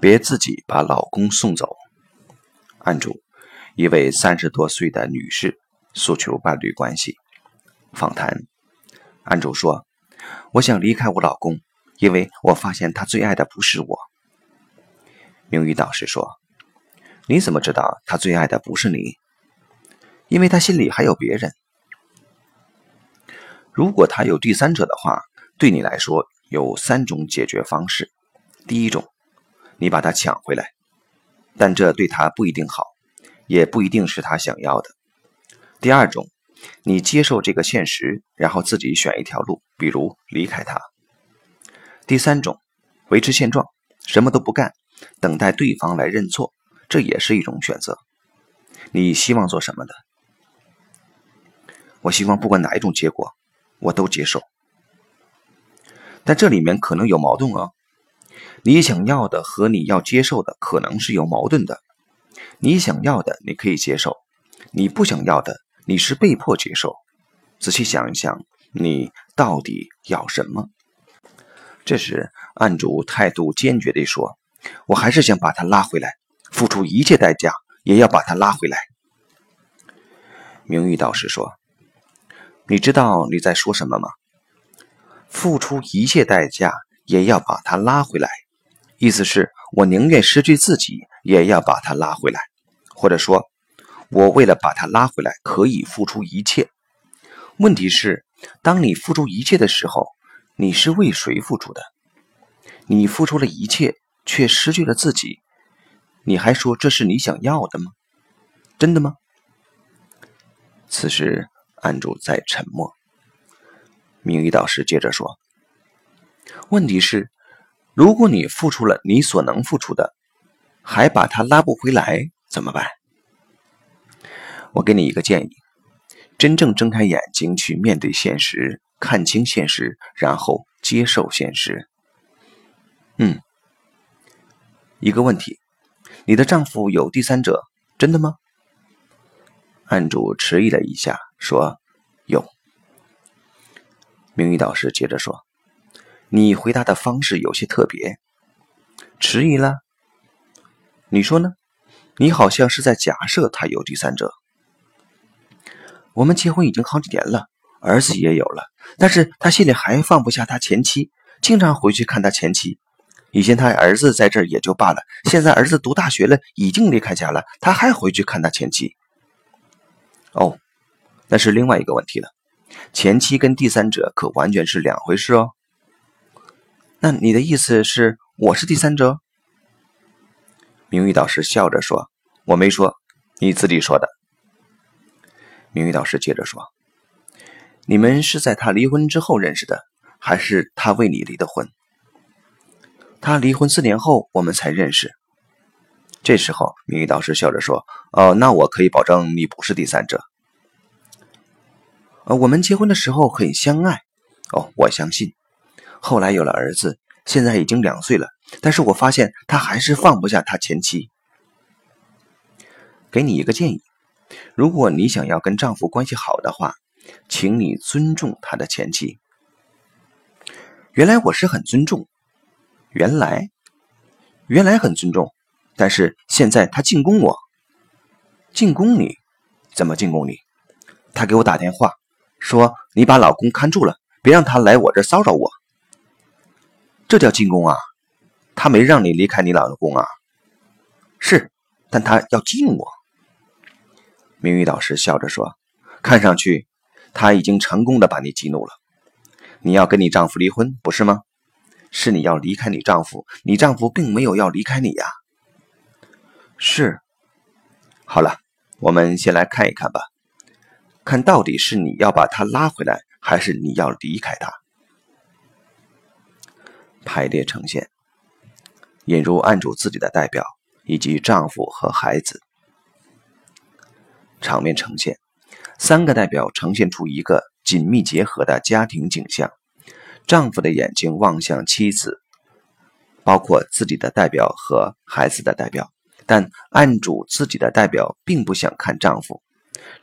别自己把老公送走。案主：一位三十多岁的女士诉求伴侣关系。访谈：案主说：“我想离开我老公，因为我发现他最爱的不是我。”名誉导师说：“你怎么知道他最爱的不是你？因为他心里还有别人。如果他有第三者的话，对你来说有三种解决方式。第一种，你把他抢回来，但这对他不一定好，也不一定是他想要的。第二种，你接受这个现实，然后自己选一条路，比如离开他。第三种，维持现状，什么都不干。”等待对方来认错，这也是一种选择。你希望做什么的？我希望不管哪一种结果，我都接受。但这里面可能有矛盾哦。你想要的和你要接受的可能是有矛盾的。你想要的你可以接受，你不想要的你是被迫接受。仔细想一想，你到底要什么？这时，案主态度坚决地说。我还是想把他拉回来，付出一切代价也要把他拉回来。名誉导师说：“你知道你在说什么吗？付出一切代价也要把他拉回来，意思是我宁愿失去自己也要把他拉回来，或者说，我为了把他拉回来可以付出一切。问题是，当你付出一切的时候，你是为谁付出的？你付出了一切。”却失去了自己，你还说这是你想要的吗？真的吗？此时，案主在沉默。名誉导师接着说：“问题是，如果你付出了你所能付出的，还把他拉不回来，怎么办？”我给你一个建议：真正睁开眼睛去面对现实，看清现实，然后接受现实。嗯。一个问题，你的丈夫有第三者，真的吗？案主迟疑了一下，说：“有。”名誉导师接着说：“你回答的方式有些特别，迟疑了。你说呢？你好像是在假设他有第三者。我们结婚已经好几年了，儿子也有了，但是他心里还放不下他前妻，经常回去看他前妻。”以前他儿子在这儿也就罢了，现在儿子读大学了，已经离开家了，他还回去看他前妻。哦，那是另外一个问题了。前妻跟第三者可完全是两回事哦。那你的意思是我是第三者？名誉导师笑着说：“我没说，你自己说的。”名誉导师接着说：“你们是在他离婚之后认识的，还是他为你离的婚？”他离婚四年后，我们才认识。这时候，名誉导师笑着说：“哦，那我可以保证你不是第三者。呃，我们结婚的时候很相爱。哦，我相信。后来有了儿子，现在已经两岁了，但是我发现他还是放不下他前妻。给你一个建议：如果你想要跟丈夫关系好的话，请你尊重他的前妻。原来我是很尊重。”原来，原来很尊重，但是现在他进攻我，进攻你，怎么进攻你？他给我打电话说：“你把老公看住了，别让他来我这骚扰我。”这叫进攻啊！他没让你离开你老公啊？是，但他要激怒我。明玉导师笑着说：“看上去他已经成功的把你激怒了。你要跟你丈夫离婚，不是吗？”是你要离开你丈夫，你丈夫并没有要离开你呀。是，好了，我们先来看一看吧，看到底是你要把他拉回来，还是你要离开他。排列呈现，引入案主自己的代表以及丈夫和孩子。场面呈现，三个代表呈现出一个紧密结合的家庭景象。丈夫的眼睛望向妻子，包括自己的代表和孩子的代表，但案主自己的代表并不想看丈夫，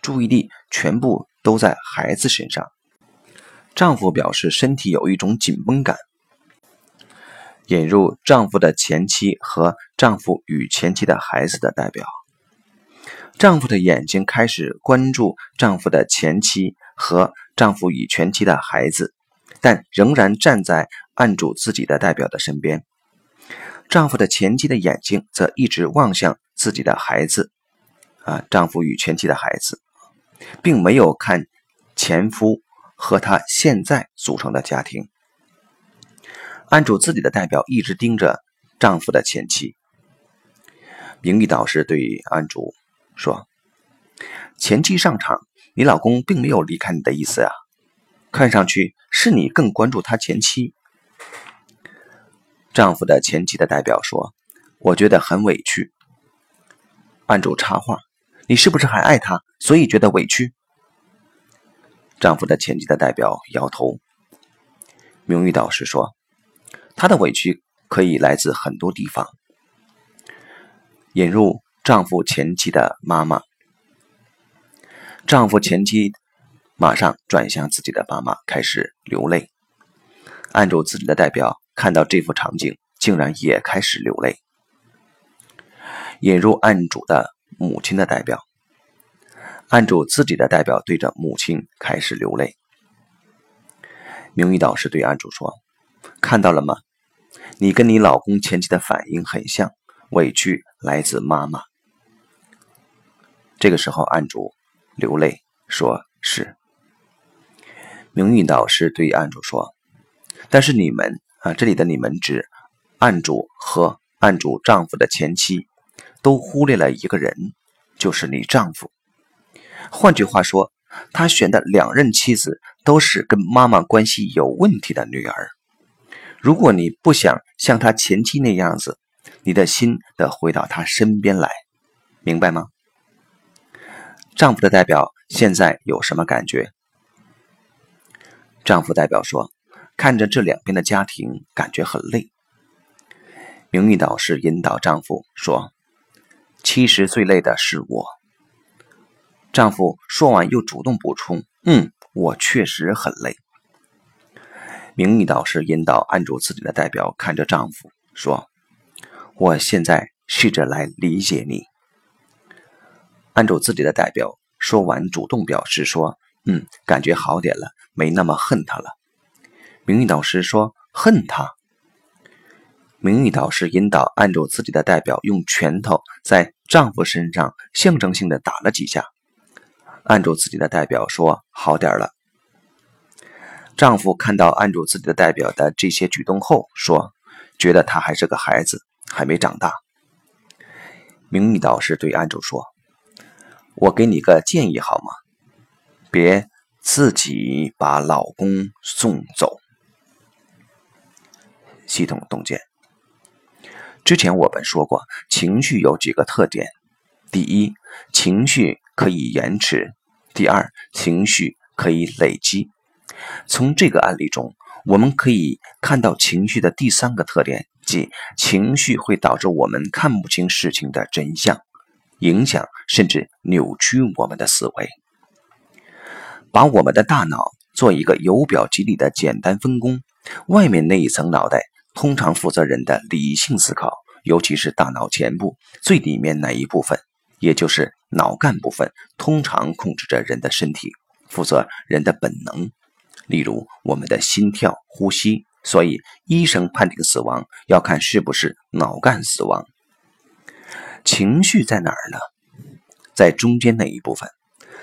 注意力全部都在孩子身上。丈夫表示身体有一种紧绷感。引入丈夫的前妻和丈夫与前妻的孩子的代表。丈夫的眼睛开始关注丈夫的前妻和丈夫与前妻的孩子，但仍然站在按住自己的代表的身边。丈夫的前妻的眼睛则一直望向自己的孩子，啊，丈夫与前妻的孩子，并没有看前夫和他现在组成的家庭。案主自己的代表一直盯着丈夫的前妻。名誉导师对案主说：“前妻上场，你老公并没有离开你的意思啊，看上去是你更关注他前妻。”丈夫的前妻的代表说：“我觉得很委屈。”案主插话：“你是不是还爱他，所以觉得委屈？”丈夫的前妻的代表摇头。名誉导师说。她的委屈可以来自很多地方。引入丈夫前妻的妈妈，丈夫前妻马上转向自己的妈妈，开始流泪。案主自己的代表看到这幅场景，竟然也开始流泪。引入案主的母亲的代表，案主自己的代表对着母亲开始流泪。名誉导师对案主说：“看到了吗？”你跟你老公前妻的反应很像，委屈来自妈妈。这个时候，案主流泪，说是。名誉导师对案主说：“但是你们啊，这里的你们指案主和案主丈夫的前妻，都忽略了一个人，就是你丈夫。换句话说，他选的两任妻子都是跟妈妈关系有问题的女儿。”如果你不想像他前妻那样子，你的心得回到他身边来，明白吗？丈夫的代表现在有什么感觉？丈夫代表说：“看着这两边的家庭，感觉很累。”名誉导师引导丈夫说：“其实最累的是我。”丈夫说完又主动补充：“嗯，我确实很累。”名誉导师引导案主自己的代表看着丈夫说：“我现在试着来理解你。”案主自己的代表说完，主动表示说：“嗯，感觉好点了，没那么恨他了。”名誉导师说：“恨他。”名誉导师引导按住自己的代表用拳头在丈夫身上象征性的打了几下。按住自己的代表说：“好点了。”丈夫看到案主自己的代表的这些举动后，说：“觉得他还是个孩子，还没长大。”名誉导师对案主说：“我给你个建议好吗？别自己把老公送走。”系统洞见。之前我们说过，情绪有几个特点：第一，情绪可以延迟；第二，情绪可以累积。从这个案例中，我们可以看到情绪的第三个特点，即情绪会导致我们看不清事情的真相，影响甚至扭曲我们的思维。把我们的大脑做一个由表及里的简单分工，外面那一层脑袋通常负责人的理性思考，尤其是大脑前部最里面那一部分，也就是脑干部分，通常控制着人的身体，负责人的本能。例如我们的心跳、呼吸，所以医生判定死亡要看是不是脑干死亡。情绪在哪儿呢？在中间那一部分，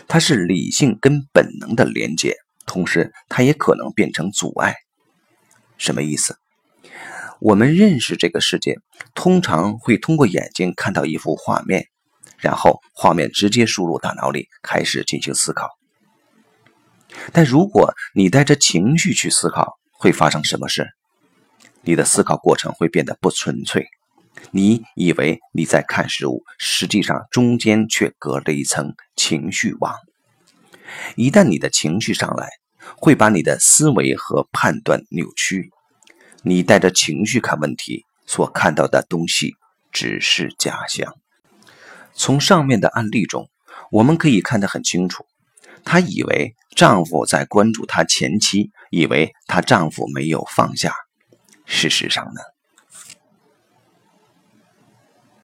它是理性跟本能的连接，同时它也可能变成阻碍。什么意思？我们认识这个世界，通常会通过眼睛看到一幅画面，然后画面直接输入大脑里，开始进行思考。但如果你带着情绪去思考，会发生什么事？你的思考过程会变得不纯粹。你以为你在看事物，实际上中间却隔了一层情绪网。一旦你的情绪上来，会把你的思维和判断扭曲。你带着情绪看问题，所看到的东西只是假象。从上面的案例中，我们可以看得很清楚。她以为丈夫在关注她前妻，以为她丈夫没有放下。事实上呢？